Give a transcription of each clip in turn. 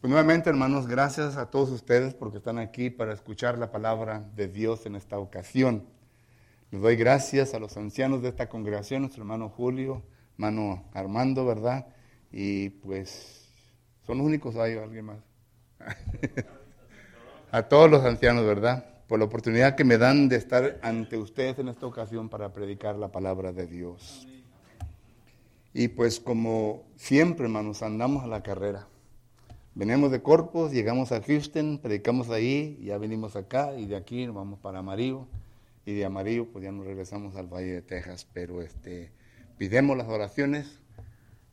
Pues nuevamente, hermanos, gracias a todos ustedes porque están aquí para escuchar la palabra de Dios en esta ocasión. Les doy gracias a los ancianos de esta congregación, nuestro hermano Julio, hermano Armando, ¿verdad? Y pues son los únicos, hay alguien más. a todos los ancianos, ¿verdad? Por la oportunidad que me dan de estar ante ustedes en esta ocasión para predicar la palabra de Dios. Y pues como siempre, hermanos, andamos a la carrera. Venimos de Corpus, llegamos a Houston, predicamos ahí, ya venimos acá y de aquí nos vamos para Amarillo y de Amarillo pues ya nos regresamos al Valle de Texas. Pero este, pidemos las oraciones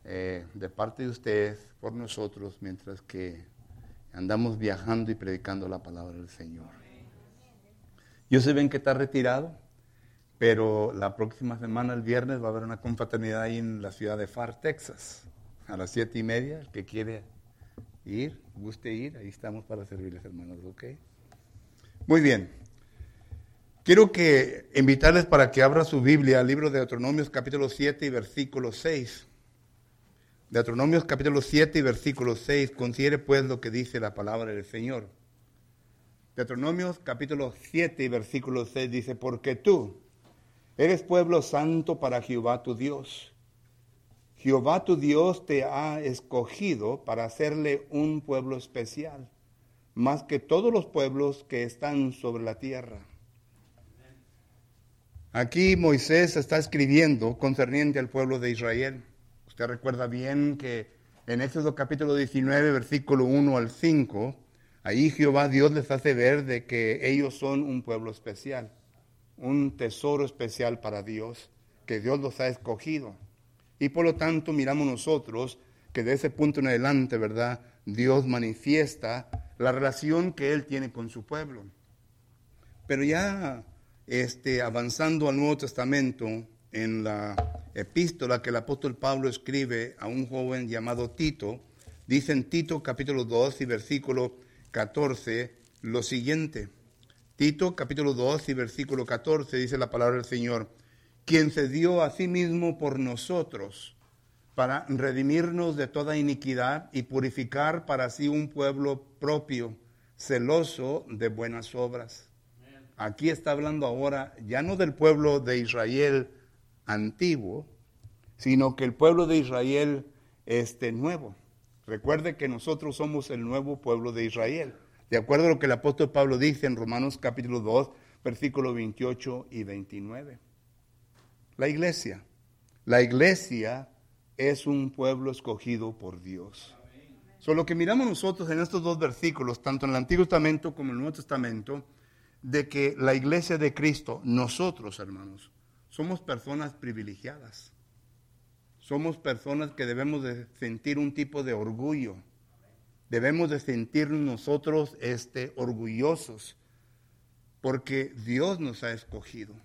eh, de parte de ustedes por nosotros mientras que andamos viajando y predicando la palabra del Señor. Yo sé ven que está retirado, pero la próxima semana, el viernes, va a haber una confraternidad ahí en la ciudad de Far, Texas, a las siete y media, el que quiere ir, guste ir, ahí estamos para servirles, hermanos, ¿ok? Muy bien. Quiero que invitarles para que abra su Biblia al libro de Deuteronomios capítulo 7 y versículo 6. Deuteronomios capítulo 7 y versículo 6. Considere pues lo que dice la palabra del Señor. Deuteronomios capítulo 7 y versículo 6 dice, porque tú eres pueblo santo para Jehová tu Dios Jehová tu Dios te ha escogido para hacerle un pueblo especial, más que todos los pueblos que están sobre la tierra. Aquí Moisés está escribiendo concerniente al pueblo de Israel. Usted recuerda bien que en Éxodo capítulo 19, versículo 1 al 5, ahí Jehová Dios les hace ver de que ellos son un pueblo especial, un tesoro especial para Dios, que Dios los ha escogido. Y por lo tanto miramos nosotros que de ese punto en adelante, ¿verdad? Dios manifiesta la relación que Él tiene con su pueblo. Pero ya este, avanzando al Nuevo Testamento, en la epístola que el apóstol Pablo escribe a un joven llamado Tito, dice en Tito capítulo 2 y versículo 14 lo siguiente. Tito capítulo 2 y versículo 14 dice la palabra del Señor quien se dio a sí mismo por nosotros para redimirnos de toda iniquidad y purificar para sí un pueblo propio, celoso de buenas obras. Aquí está hablando ahora ya no del pueblo de Israel antiguo, sino que el pueblo de Israel este nuevo. Recuerde que nosotros somos el nuevo pueblo de Israel. De acuerdo a lo que el apóstol Pablo dice en Romanos capítulo 2, versículos 28 y 29. La iglesia. La iglesia es un pueblo escogido por Dios. Solo que miramos nosotros en estos dos versículos, tanto en el Antiguo Testamento como en el Nuevo Testamento, de que la iglesia de Cristo, nosotros hermanos, somos personas privilegiadas. Somos personas que debemos de sentir un tipo de orgullo. Debemos de sentirnos nosotros este, orgullosos porque Dios nos ha escogido.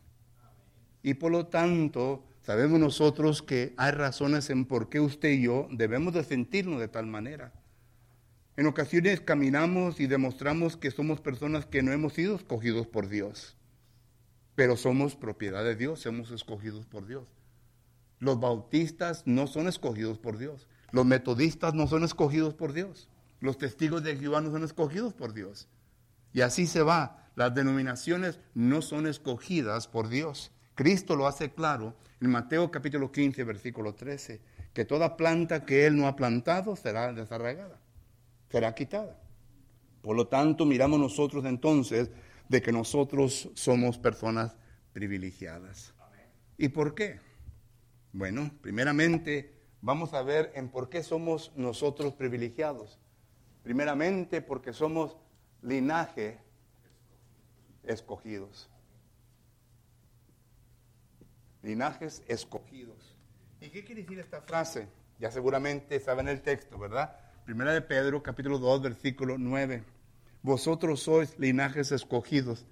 Y por lo tanto, sabemos nosotros que hay razones en por qué usted y yo debemos de sentirnos de tal manera. En ocasiones caminamos y demostramos que somos personas que no hemos sido escogidos por Dios, pero somos propiedad de Dios, somos escogidos por Dios. Los bautistas no son escogidos por Dios, los metodistas no son escogidos por Dios, los testigos de Jehová no son escogidos por Dios. Y así se va, las denominaciones no son escogidas por Dios. Cristo lo hace claro en Mateo capítulo 15, versículo 13, que toda planta que Él no ha plantado será desarraigada, será quitada. Por lo tanto, miramos nosotros entonces de que nosotros somos personas privilegiadas. ¿Y por qué? Bueno, primeramente vamos a ver en por qué somos nosotros privilegiados. Primeramente porque somos linaje escogidos linajes escogidos. ¿Y qué quiere decir esta frase? Ya seguramente saben el texto, ¿verdad? Primera de Pedro, capítulo 2, versículo 9. Vosotros sois linajes escogidos,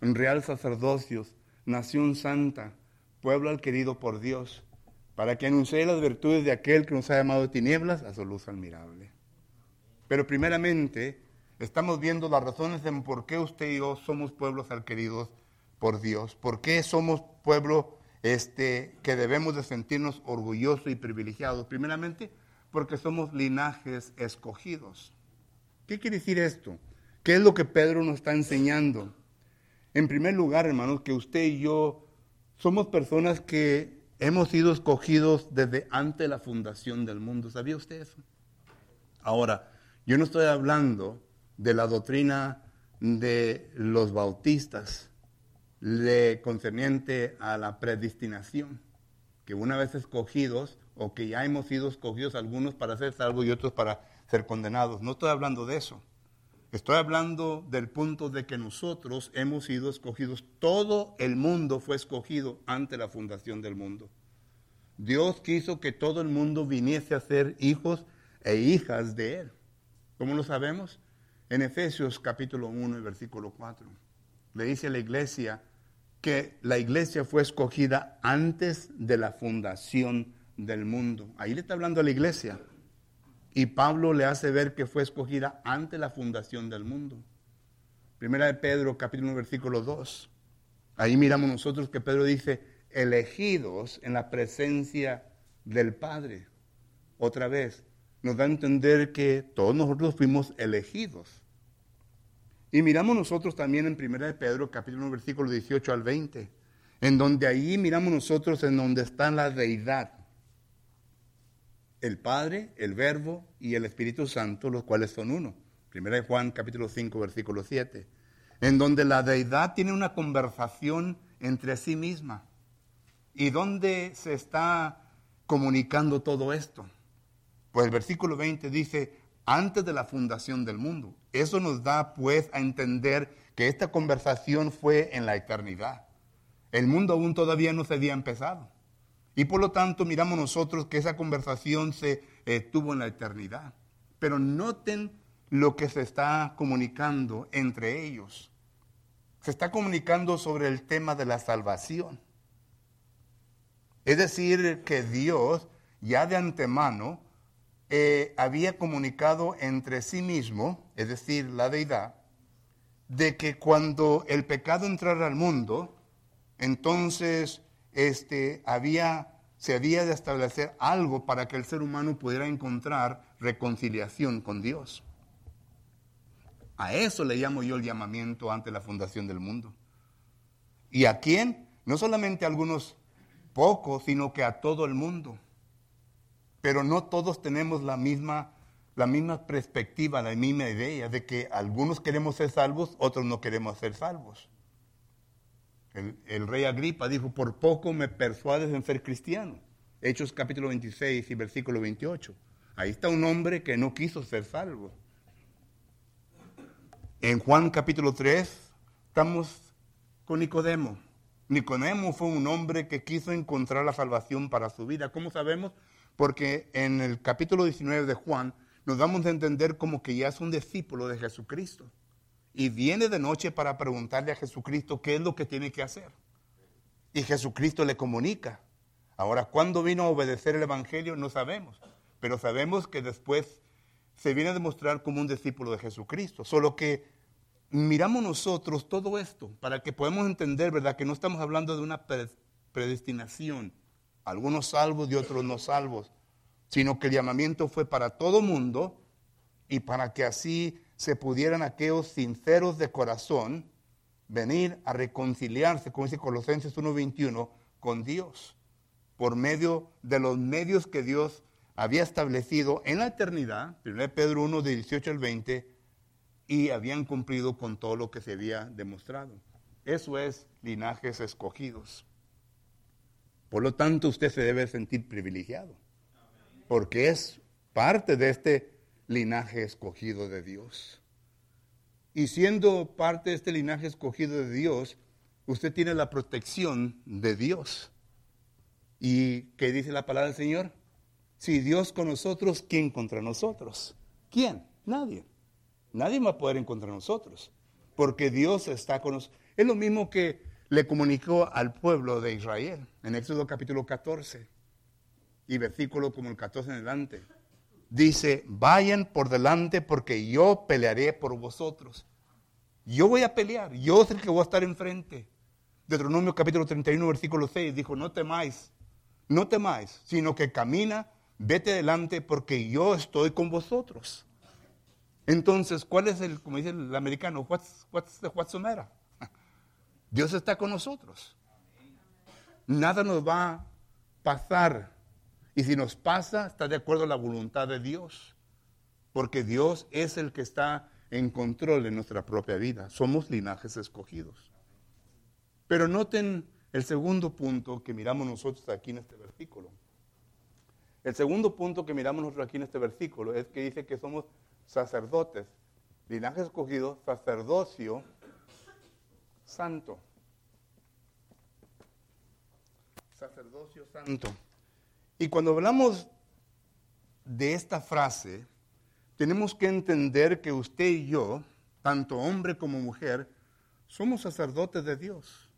real sacerdocios, nación santa, pueblo adquirido por Dios, para que anunciéis las virtudes de aquel que nos ha llamado de tinieblas a su luz admirable. Pero primeramente, estamos viendo las razones en por qué usted y yo somos pueblos adquiridos por Dios, por qué somos pueblo este, que debemos de sentirnos orgullosos y privilegiados, primeramente porque somos linajes escogidos. ¿Qué quiere decir esto? ¿Qué es lo que Pedro nos está enseñando? En primer lugar, hermanos, que usted y yo somos personas que hemos sido escogidos desde antes de la fundación del mundo. ¿Sabía usted eso? Ahora, yo no estoy hablando de la doctrina de los bautistas le concerniente a la predestinación, que una vez escogidos, o que ya hemos sido escogidos algunos para ser salvos y otros para ser condenados. No estoy hablando de eso. Estoy hablando del punto de que nosotros hemos sido escogidos. Todo el mundo fue escogido ante la fundación del mundo. Dios quiso que todo el mundo viniese a ser hijos e hijas de Él. ¿Cómo lo sabemos? En Efesios capítulo 1 y versículo 4. Le dice a la iglesia que la iglesia fue escogida antes de la fundación del mundo. Ahí le está hablando a la iglesia. Y Pablo le hace ver que fue escogida ante la fundación del mundo. Primera de Pedro, capítulo 1, versículo 2. Ahí miramos nosotros que Pedro dice, elegidos en la presencia del Padre. Otra vez, nos da a entender que todos nosotros fuimos elegidos. Y miramos nosotros también en Primera de Pedro, capítulo 1, versículo 18 al 20, en donde ahí miramos nosotros en donde está la deidad el Padre, el Verbo y el Espíritu Santo, los cuales son uno. Primera de Juan capítulo 5 versículo 7, en donde la deidad tiene una conversación entre sí misma. ¿Y dónde se está comunicando todo esto? Pues el versículo 20 dice, antes de la fundación del mundo. Eso nos da pues a entender que esta conversación fue en la eternidad. El mundo aún todavía no se había empezado. Y por lo tanto miramos nosotros que esa conversación se eh, tuvo en la eternidad. Pero noten lo que se está comunicando entre ellos. Se está comunicando sobre el tema de la salvación. Es decir, que Dios ya de antemano eh, había comunicado entre sí mismo, es decir, la deidad, de que cuando el pecado entrara al mundo, entonces este, había, se había de establecer algo para que el ser humano pudiera encontrar reconciliación con Dios. A eso le llamo yo el llamamiento ante la fundación del mundo. ¿Y a quién? No solamente a algunos pocos, sino que a todo el mundo. Pero no todos tenemos la misma, la misma perspectiva, la misma idea de que algunos queremos ser salvos, otros no queremos ser salvos. El, rey Agripa dijo, por poco me persuades en ser cristiano. Hechos capítulo 26 y versículo 28. Ahí está un hombre que no quiso ser salvo. En Juan capítulo 3 estamos con Nicodemo. Nicodemo fue un hombre que quiso encontrar la salvación para su vida. ¿Cómo sabemos? Porque en el capítulo 19 de Juan nos damos a entender como que ya es un discípulo de Jesucristo y viene de noche para preguntarle a Jesucristo qué es lo que tiene que hacer. Y Jesucristo le comunica. Ahora, ¿cuándo vino a obedecer el Evangelio? No sabemos, pero sabemos que después se viene a demostrar como un discípulo de Jesucristo. Solo que miramos nosotros todo esto para que podamos entender, ¿verdad? Que no estamos hablando de una predestinación, algunos salvos y otros no salvos, sino que el llamamiento fue para todo mundo y para que así se pudieran aquellos sinceros de corazón venir a reconciliarse, como dice Colosenses 1.21, con Dios, por medio de los medios que Dios había establecido en la eternidad, 1 Pedro 1 de 18 al 20, y habían cumplido con todo lo que se había demostrado. Eso es linajes escogidos. Por lo tanto, usted se debe sentir privilegiado, porque es parte de este linaje escogido de Dios. Y siendo parte de este linaje escogido de Dios, usted tiene la protección de Dios. ¿Y qué dice la palabra del Señor? Si Dios con nosotros, ¿quién contra nosotros? ¿Quién? Nadie. Nadie va a poder encontrar nosotros, porque Dios está con nosotros. Es lo mismo que le comunicó al pueblo de Israel en Éxodo capítulo 14 y versículo como el 14 en adelante dice, vayan por delante porque yo pelearé por vosotros. Yo voy a pelear, yo soy el que voy a estar enfrente. Deuteronomio capítulo 31, versículo 6, dijo, no temáis, no temáis, sino que camina, vete delante porque yo estoy con vosotros. Entonces, ¿cuál es el, como dice el americano, what's, what's, the, what's the? Dios está con nosotros. Nada nos va a pasar. Y si nos pasa, está de acuerdo a la voluntad de Dios. Porque Dios es el que está en control de nuestra propia vida. Somos linajes escogidos. Pero noten el segundo punto que miramos nosotros aquí en este versículo. El segundo punto que miramos nosotros aquí en este versículo es que dice que somos sacerdotes, linaje escogido, sacerdocio santo. Sacerdocio santo. Y cuando hablamos de esta frase, tenemos que entender que usted y yo, tanto hombre como mujer, somos sacerdotes de Dios.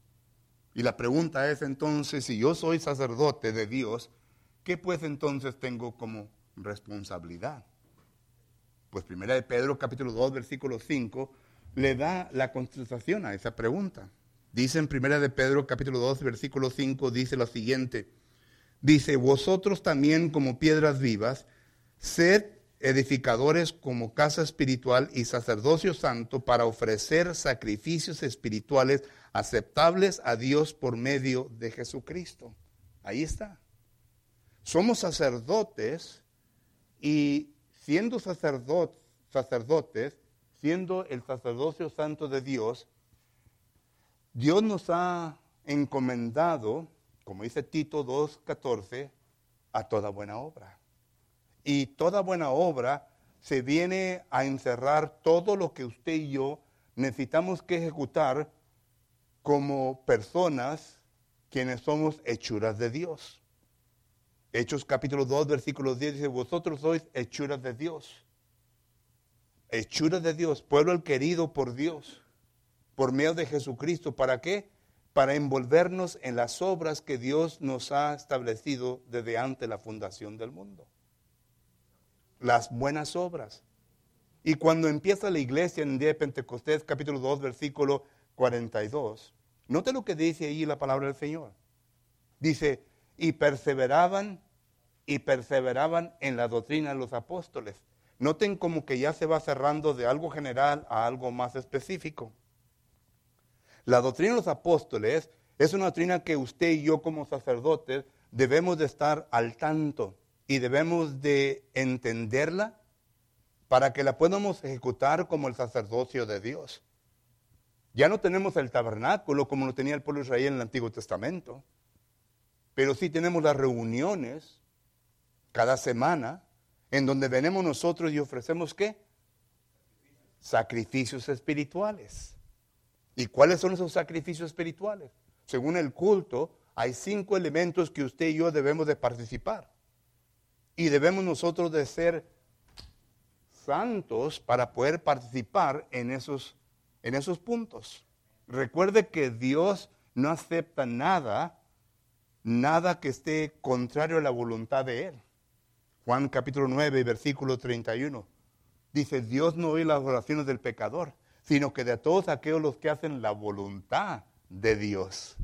Y la pregunta es entonces, si yo soy sacerdote de Dios, ¿qué pues entonces tengo como responsabilidad? Pues primera de Pedro capítulo 2 versículo 5 le da la contestación a esa pregunta. Dice en primera de Pedro capítulo 2 versículo 5 dice lo siguiente. Dice, "Vosotros también como piedras vivas, sed edificadores como casa espiritual y sacerdocio santo para ofrecer sacrificios espirituales aceptables a Dios por medio de Jesucristo. Ahí está. Somos sacerdotes y siendo sacerdotes, siendo el sacerdocio santo de Dios, Dios nos ha encomendado, como dice Tito 2.14, a toda buena obra. Y toda buena obra se viene a encerrar todo lo que usted y yo necesitamos que ejecutar como personas quienes somos hechuras de Dios. Hechos capítulo 2, versículo 10 dice, vosotros sois hechuras de Dios. Hechuras de Dios, pueblo querido por Dios, por medio de Jesucristo. ¿Para qué? Para envolvernos en las obras que Dios nos ha establecido desde antes la fundación del mundo las buenas obras. Y cuando empieza la iglesia en el día de Pentecostés, capítulo 2, versículo 42, note lo que dice ahí la palabra del Señor. Dice, y perseveraban y perseveraban en la doctrina de los apóstoles. Noten como que ya se va cerrando de algo general a algo más específico. La doctrina de los apóstoles es una doctrina que usted y yo como sacerdotes debemos de estar al tanto y debemos de entenderla para que la podamos ejecutar como el sacerdocio de Dios. Ya no tenemos el tabernáculo como lo tenía el pueblo de Israel en el Antiguo Testamento, pero sí tenemos las reuniones cada semana en donde venimos nosotros y ofrecemos qué? Sacrificios espirituales. ¿Y cuáles son esos sacrificios espirituales? Según el culto, hay cinco elementos que usted y yo debemos de participar. Y debemos nosotros de ser santos para poder participar en esos, en esos puntos. Recuerde que Dios no acepta nada, nada que esté contrario a la voluntad de Él. Juan capítulo 9, versículo 31. Dice, Dios no oye las oraciones del pecador, sino que de todos aquellos los que hacen la voluntad de Dios.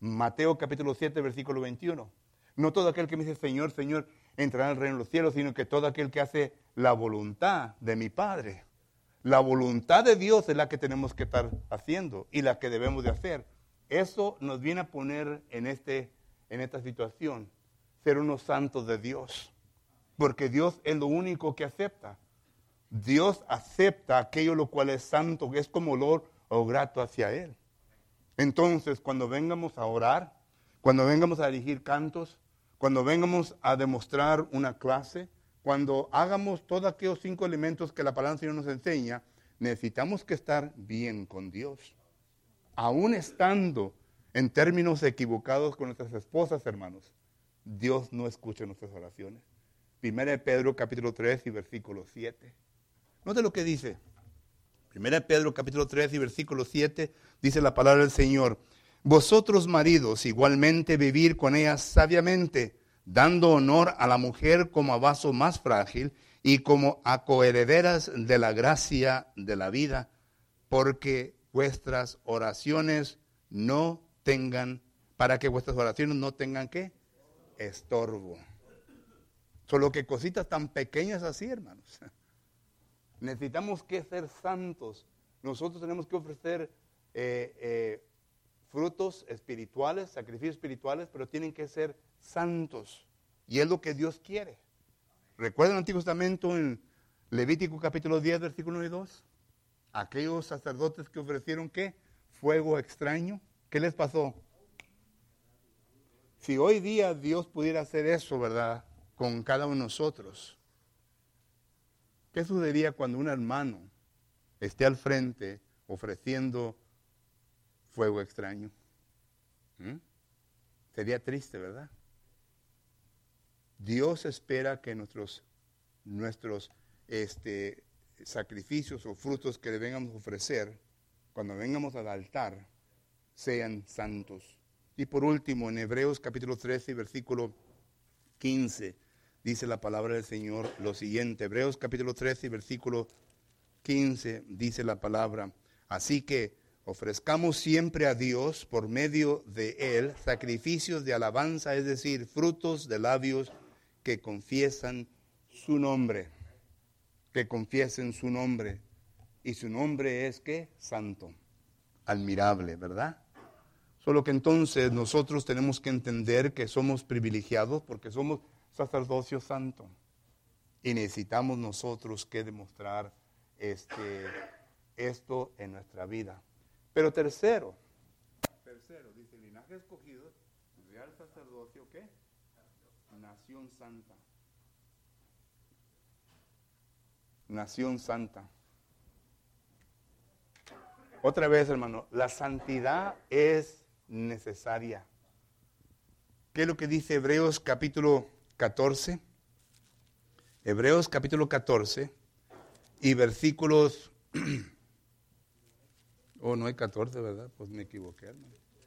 Mateo capítulo 7, versículo 21. No todo aquel que me dice Señor, Señor, entrará al reino de los cielos, sino que todo aquel que hace la voluntad de mi Padre. La voluntad de Dios es la que tenemos que estar haciendo y la que debemos de hacer. Eso nos viene a poner en, este, en esta situación, ser unos santos de Dios. Porque Dios es lo único que acepta. Dios acepta aquello lo cual es santo, que es como olor o grato hacia Él. Entonces, cuando vengamos a orar, cuando vengamos a dirigir cantos, cuando vengamos a demostrar una clase, cuando hagamos todos aquellos cinco elementos que la palabra del Señor nos enseña, necesitamos que estar bien con Dios. Aún estando en términos equivocados con nuestras esposas, hermanos, Dios no escucha nuestras oraciones. Primera de Pedro capítulo 3 y versículo 7. Note lo que dice. Primera Pedro capítulo 3 y versículo 7 dice la palabra del Señor. Vosotros maridos igualmente vivir con ellas sabiamente, dando honor a la mujer como a vaso más frágil y como a coherederas de la gracia de la vida, porque vuestras oraciones no tengan, para que vuestras oraciones no tengan qué? Estorbo. Solo que cositas tan pequeñas así, hermanos. Necesitamos que ser santos. Nosotros tenemos que ofrecer eh, eh, frutos espirituales, sacrificios espirituales, pero tienen que ser santos. Y es lo que Dios quiere. ¿Recuerdan el Antiguo Testamento en Levítico capítulo 10, versículo 1 y 2? Aquellos sacerdotes que ofrecieron qué? Fuego extraño. ¿Qué les pasó? Si hoy día Dios pudiera hacer eso, ¿verdad? Con cada uno de nosotros. ¿Qué sucedería cuando un hermano esté al frente ofreciendo fuego extraño? ¿Mm? Sería triste, ¿verdad? Dios espera que nuestros, nuestros este, sacrificios o frutos que le vengamos a ofrecer, cuando vengamos al altar, sean santos. Y por último, en Hebreos capítulo 13, versículo 15, dice la palabra del Señor lo siguiente. Hebreos capítulo 13, versículo 15, dice la palabra. Así que ofrezcamos siempre a Dios por medio de Él sacrificios de alabanza, es decir, frutos de labios que confiesan su nombre, que confiesen su nombre. Y su nombre es que santo, admirable, ¿verdad? Solo que entonces nosotros tenemos que entender que somos privilegiados porque somos sacerdocio santo. Y necesitamos nosotros que demostrar este, esto en nuestra vida. Pero tercero, tercero, dice linaje escogido, real sacerdocio, ¿qué? Nación santa. Nación santa. Otra vez, hermano, la santidad es necesaria. ¿Qué es lo que dice Hebreos capítulo 14? Hebreos capítulo 14 y versículos... oh, no hay 14, ¿verdad? Pues me equivoqué.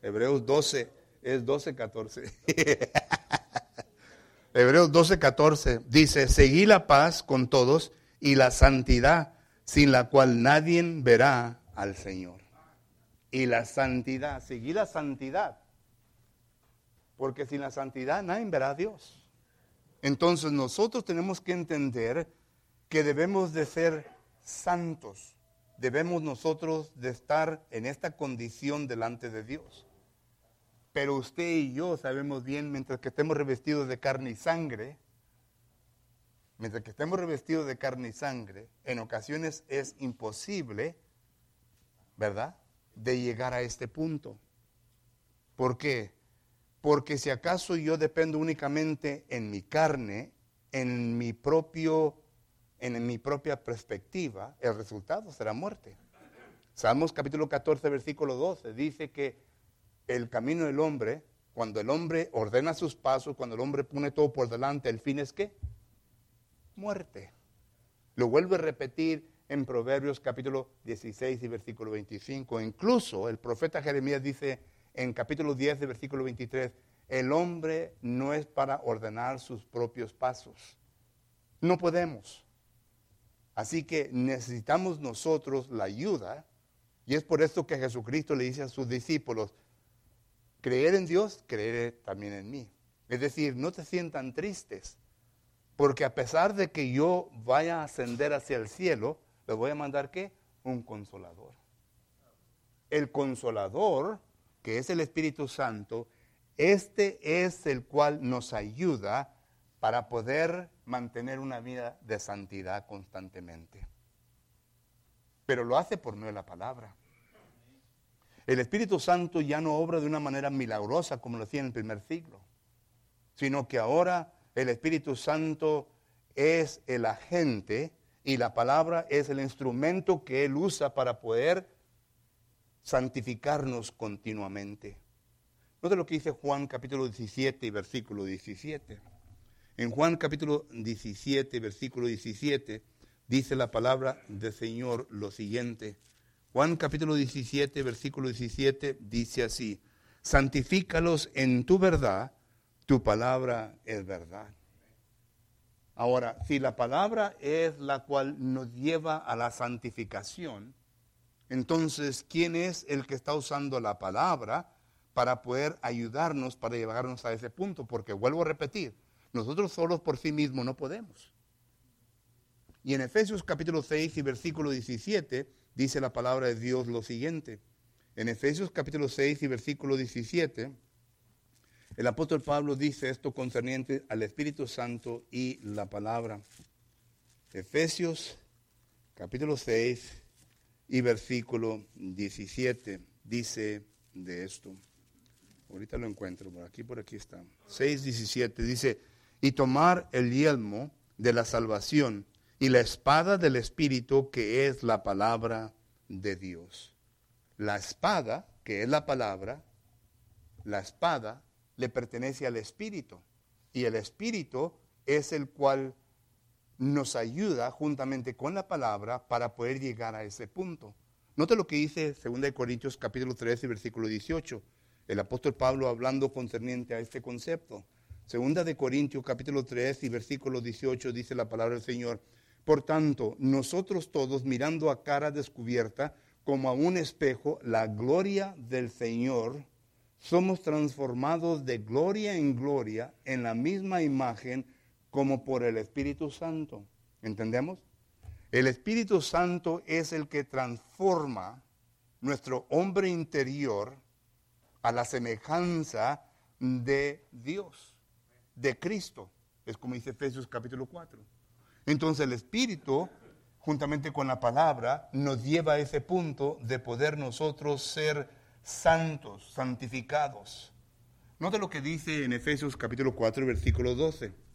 Hebreos 12, es 12, 14. Hebreos 12, 14 dice, seguí la paz con todos y la santidad, sin la cual nadie verá al Señor y la santidad. Seguir la santidad. Porque sin la santidad nadie verá a Dios. Entonces nosotros tenemos que entender que debemos de ser santos. Debemos nosotros de estar en esta condición delante de Dios. Pero usted y yo sabemos bien, mientras que estemos revestidos de carne y sangre, mientras que estemos revestidos de carne y sangre, en ocasiones es imposible, ¿verdad? de llegar a este punto. ¿Por qué? Porque si acaso yo dependo únicamente en mi carne, en mi propio en mi propia perspectiva, el resultado será muerte. Salmos capítulo 14, versículo 12 dice que el camino del hombre, cuando el hombre ordena sus pasos, cuando el hombre pone todo por delante, el fin es qué? Muerte. Lo vuelvo a repetir en Proverbios capítulo 16 y versículo 25. Incluso el profeta Jeremías dice en capítulo 10 de versículo 23, el hombre no es para ordenar sus propios pasos. No podemos. Así que necesitamos nosotros la ayuda y es por esto que Jesucristo le dice a sus discípulos, creer en Dios, creer también en mí. Es decir, no te sientan tristes, porque a pesar de que yo vaya a ascender hacia el cielo, le voy a mandar qué? Un consolador. El consolador, que es el Espíritu Santo, este es el cual nos ayuda para poder mantener una vida de santidad constantemente. Pero lo hace por medio de la palabra. El Espíritu Santo ya no obra de una manera milagrosa como lo hacía en el primer siglo, sino que ahora el Espíritu Santo es el agente y la palabra es el instrumento que Él usa para poder santificarnos continuamente. Note lo que dice Juan capítulo 17 y versículo 17. En Juan capítulo 17, versículo 17, dice la palabra del Señor lo siguiente. Juan capítulo 17, versículo 17, dice así, santifícalos en tu verdad, tu palabra es verdad. Ahora, si la palabra es la cual nos lleva a la santificación, entonces, ¿quién es el que está usando la palabra para poder ayudarnos, para llevarnos a ese punto? Porque vuelvo a repetir, nosotros solos por sí mismos no podemos. Y en Efesios capítulo 6 y versículo 17 dice la palabra de Dios lo siguiente. En Efesios capítulo 6 y versículo 17, el apóstol Pablo dice esto concerniente al Espíritu Santo y la palabra. Efesios capítulo 6 y versículo 17 dice de esto. Ahorita lo encuentro, por aquí, por aquí está. 6, 17 dice, y tomar el yelmo de la salvación y la espada del Espíritu que es la palabra de Dios. La espada, que es la palabra, la espada le pertenece al Espíritu y el Espíritu es el cual nos ayuda juntamente con la palabra para poder llegar a ese punto. Note lo que dice 2 Corintios capítulo 13 versículo 18. El apóstol Pablo hablando concerniente a este concepto. Segunda de Corintios capítulo 3 y versículo 18 dice la palabra del Señor. Por tanto, nosotros todos mirando a cara descubierta como a un espejo la gloria del Señor, somos transformados de gloria en gloria en la misma imagen como por el Espíritu Santo. ¿Entendemos? El Espíritu Santo es el que transforma nuestro hombre interior a la semejanza de Dios, de Cristo. Es como dice Efesios capítulo 4. Entonces el Espíritu, juntamente con la palabra, nos lleva a ese punto de poder nosotros ser santos, santificados. Nota lo que dice en Efesios capítulo 4, versículo 12.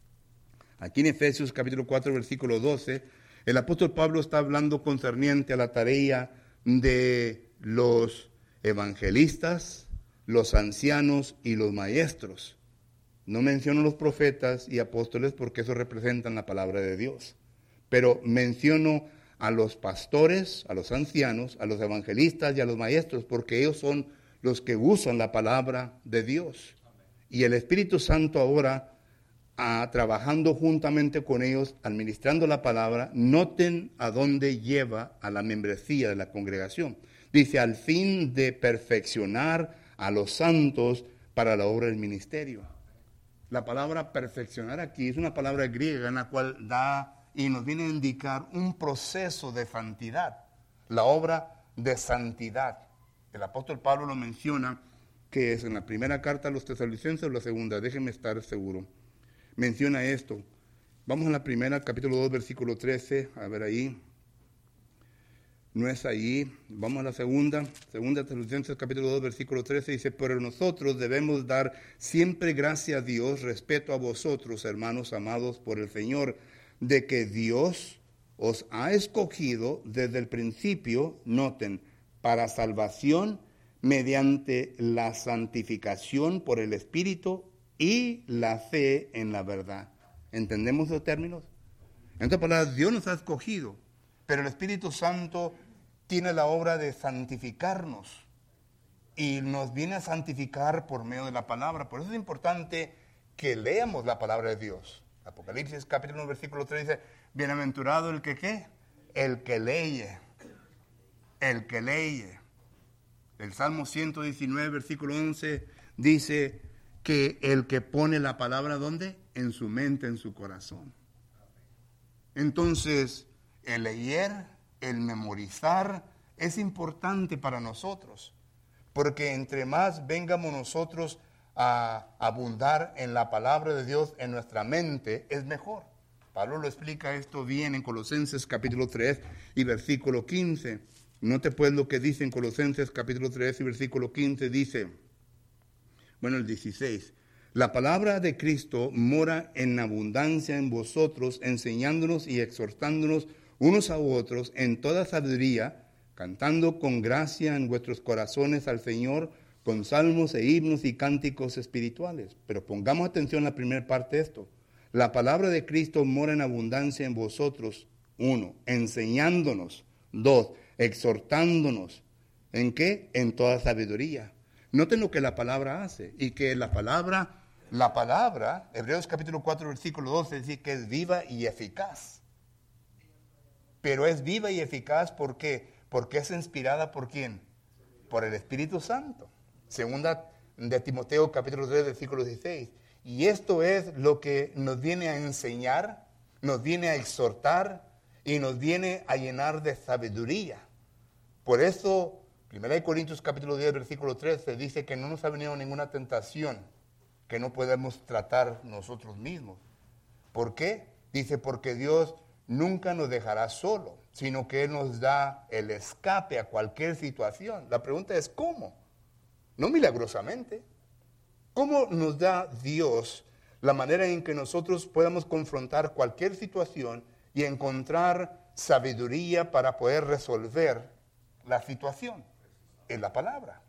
Aquí en Efesios capítulo 4, versículo 12, el apóstol Pablo está hablando concerniente a la tarea de los evangelistas, los ancianos y los maestros. No menciono los profetas y apóstoles porque eso representan la palabra de Dios. Pero menciono a los pastores, a los ancianos, a los evangelistas y a los maestros porque ellos son los que usan la palabra de Dios. Y el Espíritu Santo ahora, trabajando juntamente con ellos, administrando la palabra, noten a dónde lleva a la membresía de la congregación. Dice, al fin de perfeccionar a los santos para la obra del ministerio. La palabra perfeccionar aquí es una palabra griega en la cual da y nos viene a indicar un proceso de santidad, la obra de santidad. El apóstol Pablo lo menciona, que es en la primera carta a los tesalonicenses o la segunda, déjenme estar seguro. Menciona esto. Vamos a la primera, capítulo 2, versículo 13, a ver ahí no es ahí. Vamos a la segunda, segunda Tesalonicenses capítulo 2 versículo 13 dice, pero nosotros debemos dar siempre gracias a Dios, respeto a vosotros, hermanos amados por el Señor, de que Dios os ha escogido desde el principio, noten, para salvación mediante la santificación por el Espíritu y la fe en la verdad. ¿Entendemos los términos? En otras palabras, Dios nos ha escogido, pero el Espíritu Santo tiene la obra de santificarnos y nos viene a santificar por medio de la palabra. Por eso es importante que leamos la palabra de Dios. Apocalipsis capítulo 1 versículo 3 dice, bienaventurado el que qué? El que leye. El que leye. El Salmo 119 versículo 11 dice que el que pone la palabra ¿dónde? En su mente, en su corazón. Entonces, el leer el memorizar es importante para nosotros, porque entre más vengamos nosotros a abundar en la palabra de Dios en nuestra mente, es mejor. Pablo lo explica esto bien en Colosenses capítulo 3 y versículo 15. Note pues lo que dice en Colosenses capítulo 3 y versículo 15, dice, bueno, el 16, la palabra de Cristo mora en abundancia en vosotros, enseñándonos y exhortándonos unos a otros en toda sabiduría, cantando con gracia en vuestros corazones al Señor con salmos e himnos y cánticos espirituales. Pero pongamos atención a la primera parte de esto. La palabra de Cristo mora en abundancia en vosotros. Uno, enseñándonos. Dos, exhortándonos. ¿En qué? En toda sabiduría. Noten lo que la palabra hace y que la palabra, la palabra, Hebreos capítulo 4, versículo 12, dice que es viva y eficaz pero es viva y eficaz porque porque es inspirada por quién? Por el Espíritu Santo. Segunda de Timoteo capítulo 3 versículo 16. Y esto es lo que nos viene a enseñar, nos viene a exhortar y nos viene a llenar de sabiduría. Por eso, 1 Corintios capítulo 10, versículo 13 dice que no nos ha venido ninguna tentación que no podemos tratar nosotros mismos. ¿Por qué? Dice, porque Dios nunca nos dejará solo, sino que Él nos da el escape a cualquier situación. La pregunta es, ¿cómo? No milagrosamente. ¿Cómo nos da Dios la manera en que nosotros podamos confrontar cualquier situación y encontrar sabiduría para poder resolver la situación? En la palabra.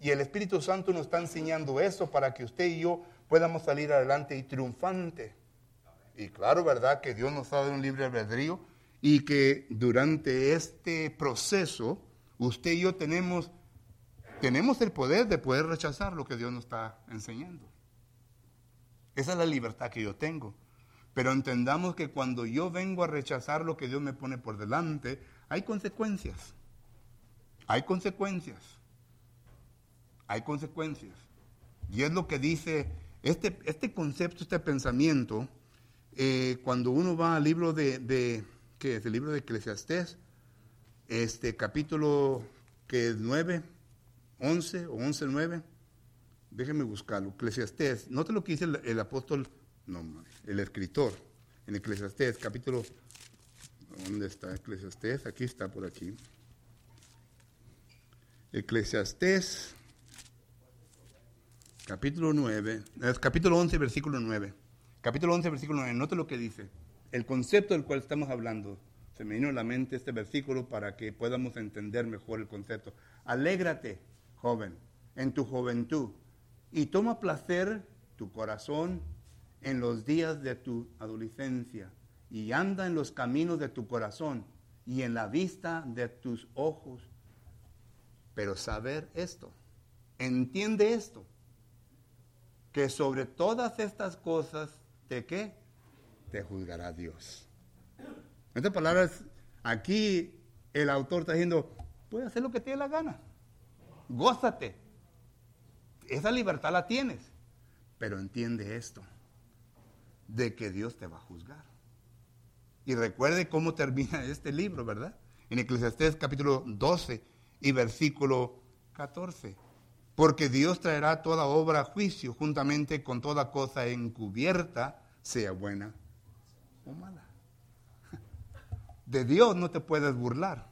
Y el Espíritu Santo nos está enseñando eso para que usted y yo podamos salir adelante y triunfante. Y claro, ¿verdad? Que Dios nos ha dado un libre albedrío y que durante este proceso usted y yo tenemos, tenemos el poder de poder rechazar lo que Dios nos está enseñando. Esa es la libertad que yo tengo. Pero entendamos que cuando yo vengo a rechazar lo que Dios me pone por delante, hay consecuencias. Hay consecuencias hay consecuencias. Y es lo que dice este, este concepto, este pensamiento, eh, cuando uno va al libro de, de, ¿qué es? El libro de Eclesiastés, este capítulo que es 9, 11 o 11, 9, déjenme buscarlo, Eclesiastés, note lo que dice el, apóstol, no, el escritor, en Eclesiastés, capítulo, ¿dónde está Eclesiastés? Aquí está, por aquí. Eclesiastés capítulo 9, capítulo 11, versículo 9. Capítulo 11, versículo 9. Note lo que dice. El concepto del cual estamos hablando. Se me vino a la mente este versículo para que podamos entender mejor el concepto. Alégrate, joven, en tu juventud y toma placer tu corazón en los días de tu adolescencia y anda en los caminos de tu corazón y en la vista de tus ojos. Pero saber esto, entiende esto, que sobre todas estas cosas, ¿de qué? Te juzgará Dios. En otras palabras, aquí el autor está diciendo, puedes hacer lo que te dé la gana, gózate. Esa libertad la tienes, pero entiende esto, de que Dios te va a juzgar. Y recuerde cómo termina este libro, ¿verdad? En Eclesiastés capítulo 12 y versículo 14 porque Dios traerá toda obra a juicio juntamente con toda cosa encubierta, sea buena o mala. De Dios no te puedes burlar.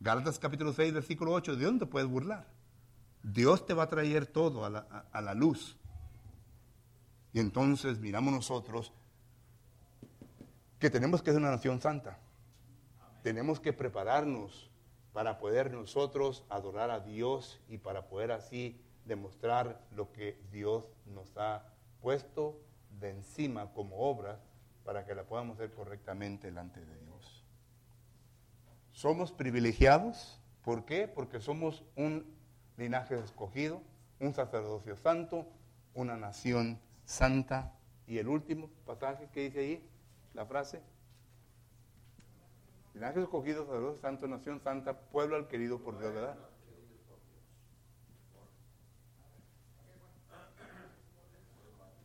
Gálatas capítulo 6, versículo 8, de Dios no te puedes burlar. Dios te va a traer todo a la, a la luz. Y entonces miramos nosotros que tenemos que ser una nación santa. Tenemos que prepararnos para poder nosotros adorar a Dios y para poder así demostrar lo que Dios nos ha puesto de encima como obra para que la podamos hacer correctamente delante de Dios. Somos privilegiados, ¿por qué? Porque somos un linaje escogido, un sacerdocio santo, una nación santa. Y el último pasaje que dice ahí, la frase, Linaje escogido, sacerdote santo, nación santa, pueblo adquirido por Dios, ¿verdad?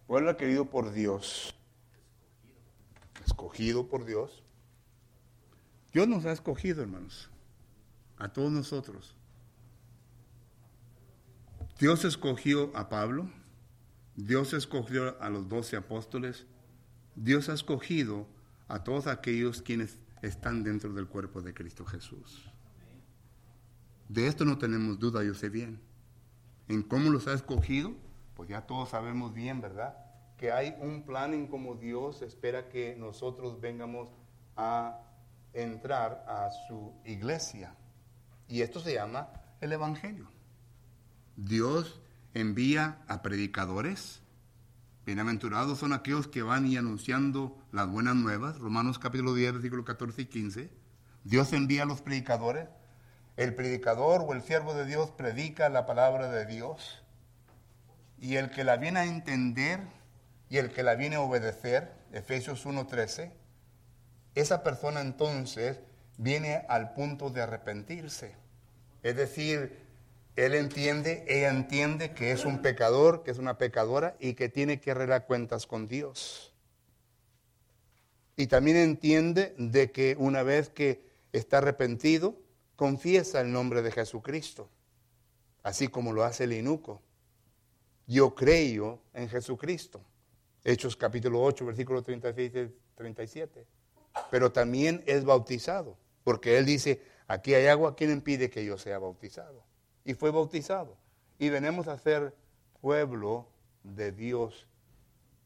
Pueblo adquirido por Dios. Escogido por Dios. Dios nos ha escogido, hermanos. A todos nosotros. Dios escogió a Pablo. Dios escogió a los doce apóstoles. Dios ha escogido a todos aquellos quienes están dentro del cuerpo de Cristo Jesús. De esto no tenemos duda, yo sé bien. En cómo los ha escogido, pues ya todos sabemos bien, ¿verdad? Que hay un plan en cómo Dios espera que nosotros vengamos a entrar a su iglesia. Y esto se llama el Evangelio. Dios envía a predicadores, Bienaventurados son aquellos que van y anunciando las buenas nuevas. Romanos capítulo 10, versículos 14 y 15. Dios envía a los predicadores. El predicador o el siervo de Dios predica la palabra de Dios. Y el que la viene a entender y el que la viene a obedecer, Efesios 1.13, esa persona entonces viene al punto de arrepentirse. Es decir, él entiende, ella entiende que es un pecador, que es una pecadora y que tiene que arreglar cuentas con Dios. Y también entiende de que una vez que está arrepentido, confiesa el nombre de Jesucristo, así como lo hace el inuco. Yo creo en Jesucristo. Hechos capítulo 8, versículo 36 y 37. Pero también es bautizado, porque él dice, aquí hay agua, ¿quién impide que yo sea bautizado? Y fue bautizado. Y venimos a ser pueblo de Dios.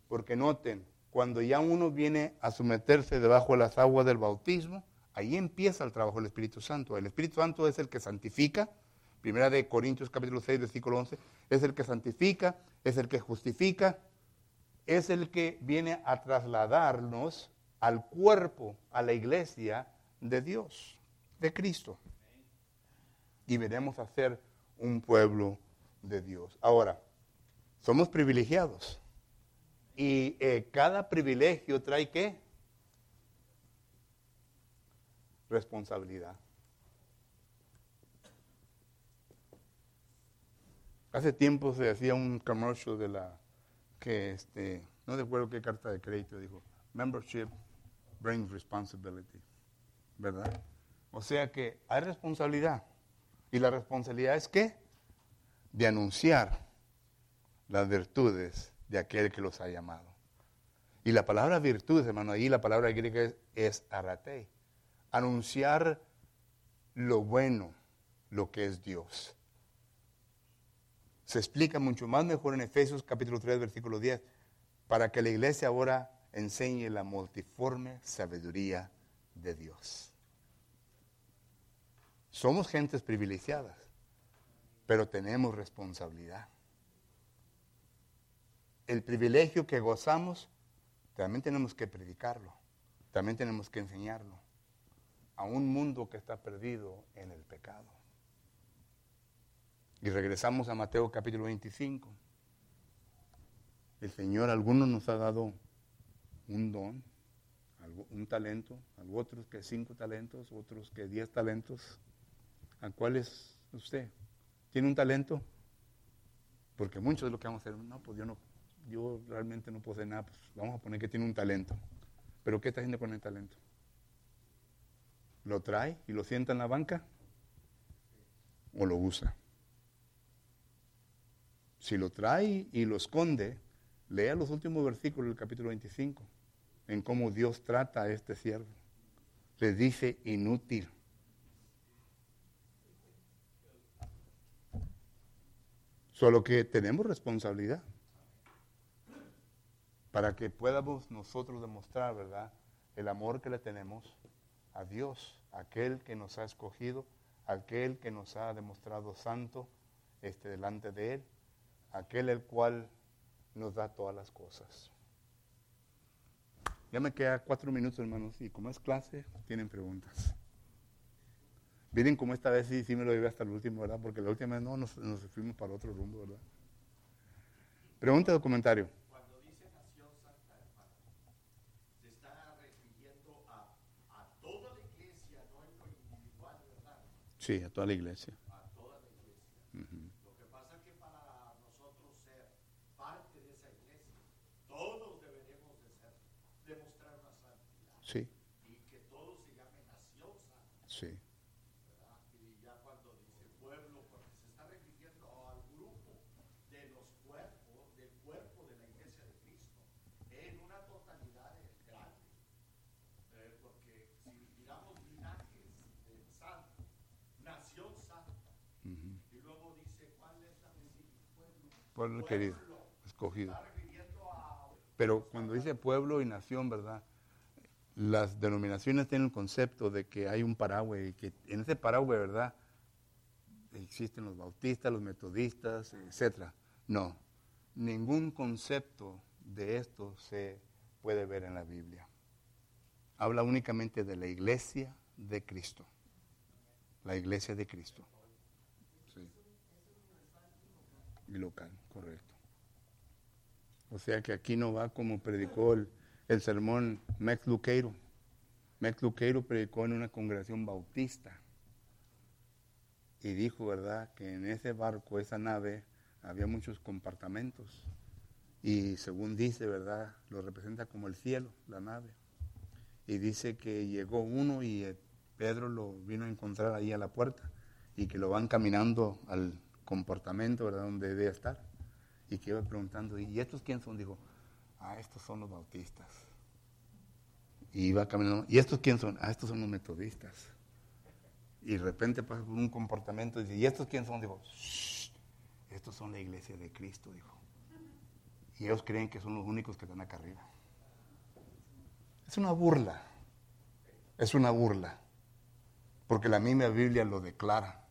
Porque noten, cuando ya uno viene a someterse debajo de las aguas del bautismo, ahí empieza el trabajo del Espíritu Santo. El Espíritu Santo es el que santifica. Primera de Corintios capítulo 6, versículo 11. Es el que santifica, es el que justifica, es el que viene a trasladarnos al cuerpo, a la iglesia de Dios, de Cristo. Y veremos a ser un pueblo de Dios. Ahora, somos privilegiados. Y eh, cada privilegio trae qué? Responsabilidad. Hace tiempo se hacía un commercial de la que este, no recuerdo qué carta de crédito dijo, membership brings responsibility, ¿verdad? O sea que hay responsabilidad. Y la responsabilidad es qué? De anunciar las virtudes de aquel que los ha llamado. Y la palabra virtudes, hermano, ahí la palabra griega es, es arate. Anunciar lo bueno, lo que es Dios. Se explica mucho más mejor en Efesios capítulo 3, versículo 10, para que la iglesia ahora enseñe la multiforme sabiduría de Dios. Somos gentes privilegiadas, pero tenemos responsabilidad el privilegio que gozamos, también tenemos que predicarlo, también tenemos que enseñarlo a un mundo que está perdido en el pecado. Y regresamos a Mateo capítulo 25. El Señor algunos nos ha dado un don, un talento, otros que cinco talentos, otros que diez talentos. ¿A cuál es usted? ¿Tiene un talento? Porque muchos de lo que vamos a hacer, no, pues yo no, yo realmente no posee nada, pues vamos a poner que tiene un talento. Pero ¿qué está haciendo con el talento? ¿Lo trae y lo sienta en la banca? ¿O lo usa? Si lo trae y lo esconde, lea los últimos versículos del capítulo 25, en cómo Dios trata a este siervo. Le dice inútil. Solo que tenemos responsabilidad para que podamos nosotros demostrar, ¿verdad?, el amor que le tenemos a Dios, aquel que nos ha escogido, aquel que nos ha demostrado santo este, delante de Él, aquel el cual nos da todas las cosas. Ya me queda cuatro minutos, hermanos, y como es clase, tienen preguntas. Miren cómo esta vez sí, sí me lo llevé hasta el último, ¿verdad? Porque la última vez no, nos, nos fuimos para otro rumbo, ¿verdad? Pregunta o comentario. Sí, a toda la iglesia. A toda la iglesia. Lo que pasa es que para nosotros ser parte de esa iglesia, todos deberíamos de ser, demostrar una santidad. Sí. Y que todos se llamen nación santa. Sí. ¿verdad? Y ya cuando dice pueblo, porque se está refiriendo al grupo de los cuerpos, del cuerpo de la iglesia de Cristo, en una totalidad grande. Eh, porque si miramos linajes del santo, nación santa, y luego dice cuál es la pueblo. Querido, escogido. Pero cuando dice pueblo y nación, ¿verdad? Las denominaciones tienen el concepto de que hay un paraguas y que en ese paraguas, ¿verdad? Existen los bautistas, los metodistas, etcétera. No, ningún concepto de esto se puede ver en la Biblia. Habla únicamente de la iglesia de Cristo. La iglesia de Cristo. Y local, correcto. O sea que aquí no va como predicó el, el sermón Mex Luqueiro. Mex Luqueiro predicó en una congregación bautista. Y dijo, ¿verdad?, que en ese barco, esa nave, había muchos compartamentos. Y según dice, ¿verdad?, lo representa como el cielo, la nave. y dice que llegó uno y eh, Pedro lo vino a encontrar ahí a la puerta y que lo van caminando al comportamiento, ¿verdad? Donde debe estar. Y que iba preguntando, ¿y estos quiénes son? Dijo, ah, estos son los bautistas. Y iba caminando, ¿y estos quiénes son? Ah, estos son los metodistas. Y de repente pasa por un comportamiento y dice, ¿y estos quiénes son? Dijo, estos son la iglesia de Cristo, dijo. Y ellos creen que son los únicos que están acá arriba. Es una burla. Es una burla. Porque la misma Biblia lo declara.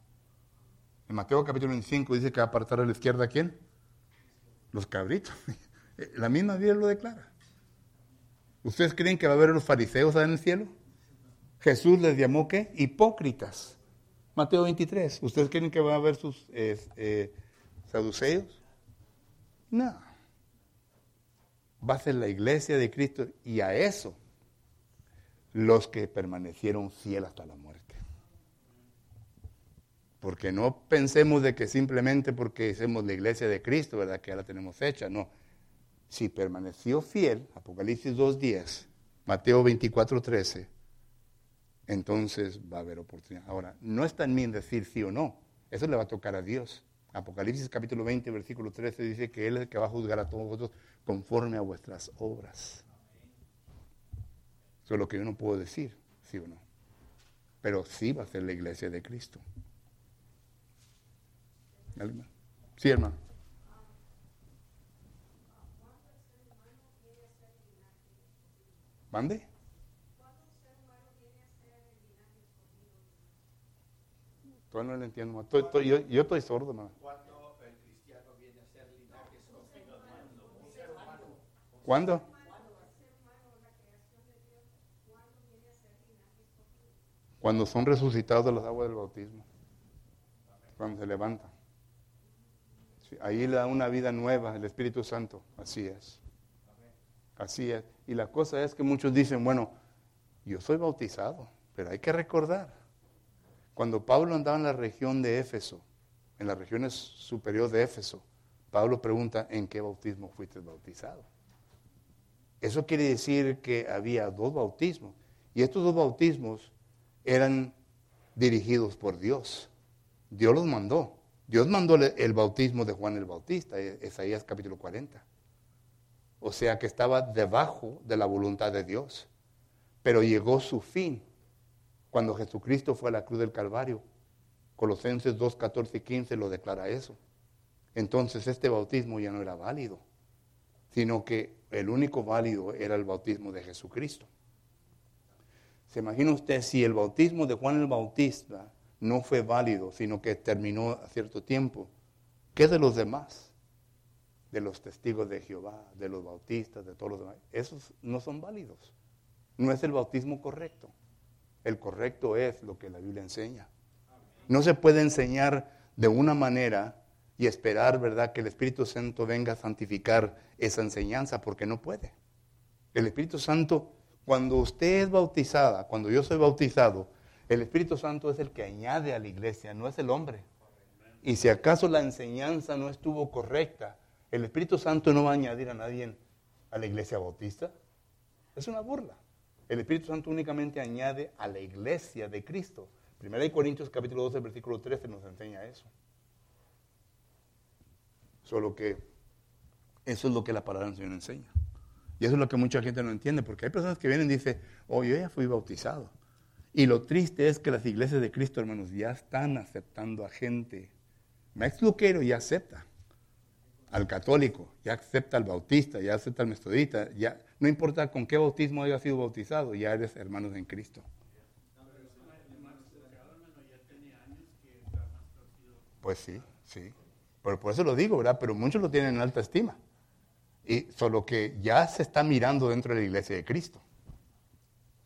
En Mateo capítulo 25 dice que va a apartar a la izquierda a quién? Los cabritos. La misma Biblia lo declara. ¿Ustedes creen que va a haber los fariseos en el cielo? Jesús les llamó qué? Hipócritas. Mateo 23. ¿Ustedes creen que va a haber sus eh, saduceos? No. Va a ser la iglesia de Cristo y a eso los que permanecieron fieles hasta la muerte. Porque no pensemos de que simplemente porque somos la iglesia de Cristo, ¿verdad? Que ya la tenemos hecha, no. Si permaneció fiel, Apocalipsis 2.10, Mateo 24.13, entonces va a haber oportunidad. Ahora, no está en mí decir sí o no, eso le va a tocar a Dios. Apocalipsis capítulo 20, versículo 13 dice que Él es el que va a juzgar a todos vosotros conforme a vuestras obras. Eso es lo que yo no puedo decir, sí o no. Pero sí va a ser la iglesia de Cristo. Sí, hermano. ¿Mande? Todavía no lo entiendo. yo, yo, estoy sordo, hermano. ¿Cuándo el cristiano viene a ser linaje escogido? ¿Cuándo? Cuando son resucitados de las aguas del bautismo. Cuando se ahí le da una vida nueva el Espíritu Santo. Así es. Así es. Y la cosa es que muchos dicen, bueno, yo soy bautizado, pero hay que recordar. Cuando Pablo andaba en la región de Éfeso, en las regiones superiores de Éfeso, Pablo pregunta, ¿en qué bautismo fuiste bautizado? Eso quiere decir que había dos bautismos. Y estos dos bautismos eran dirigidos por Dios. Dios los mandó. Dios mandó el bautismo de Juan el Bautista, Isaías capítulo 40. O sea que estaba debajo de la voluntad de Dios. Pero llegó su fin cuando Jesucristo fue a la cruz del Calvario. Colosenses 2, 14 y 15 lo declara eso. Entonces este bautismo ya no era válido, sino que el único válido era el bautismo de Jesucristo. ¿Se imagina usted si el bautismo de Juan el Bautista no fue válido, sino que terminó a cierto tiempo? ¿Qué de los demás? De los testigos de Jehová, de los bautistas, de todos los demás. Esos no son válidos. No es el bautismo correcto. El correcto es lo que la Biblia enseña. No se puede enseñar de una manera y esperar, ¿verdad?, que el Espíritu Santo venga a santificar esa enseñanza, porque no puede. El Espíritu Santo cuando usted es bautizada, cuando yo soy bautizado, el Espíritu Santo es el que añade a la iglesia, no es el hombre. Y si acaso la enseñanza no estuvo correcta, el Espíritu Santo no va a añadir a nadie a la iglesia bautista. Es una burla. El Espíritu Santo únicamente añade a la iglesia de Cristo. Primera de Corintios capítulo 12, versículo 13 nos enseña eso. Solo que eso es lo que la palabra del Señor enseña. Y eso es lo que mucha gente no entiende, porque hay personas que vienen y dicen, oh, yo ya fui bautizado. Y lo triste es que las iglesias de Cristo, hermanos, ya están aceptando a gente. Max Luquero ya acepta al católico, ya acepta al bautista, ya acepta al metodista, ya no importa con qué bautismo haya sido bautizado, ya eres hermanos en Cristo. Pues sí, sí. Pero por eso lo digo, ¿verdad? Pero muchos lo tienen en alta estima. Y solo que ya se está mirando dentro de la iglesia de Cristo.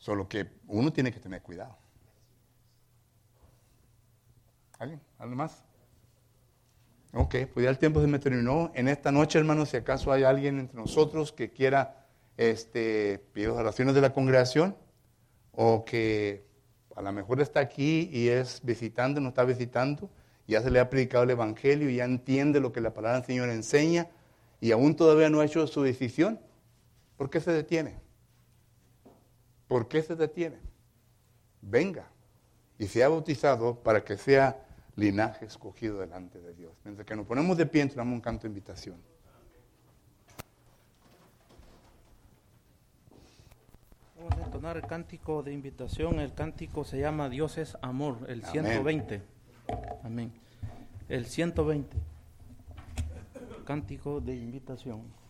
Solo que uno tiene que tener cuidado. ¿Alguien? ¿Algo más? Ok, pues ya el tiempo se me terminó. En esta noche, hermanos, si acaso hay alguien entre nosotros que quiera este, pedir oraciones de la congregación o que a lo mejor está aquí y es visitante, no está visitando, ya se le ha predicado el Evangelio y ya entiende lo que la palabra del Señor enseña y aún todavía no ha hecho su decisión, ¿por qué se detiene? ¿Por qué se detiene? Venga y sea bautizado para que sea linaje escogido delante de Dios. Mientras que nos ponemos de pie, entramos un canto de invitación. Vamos a entonar el cántico de invitación. El cántico se llama Dios es amor, el Amén. 120. Amén. El 120. Cántico de invitación.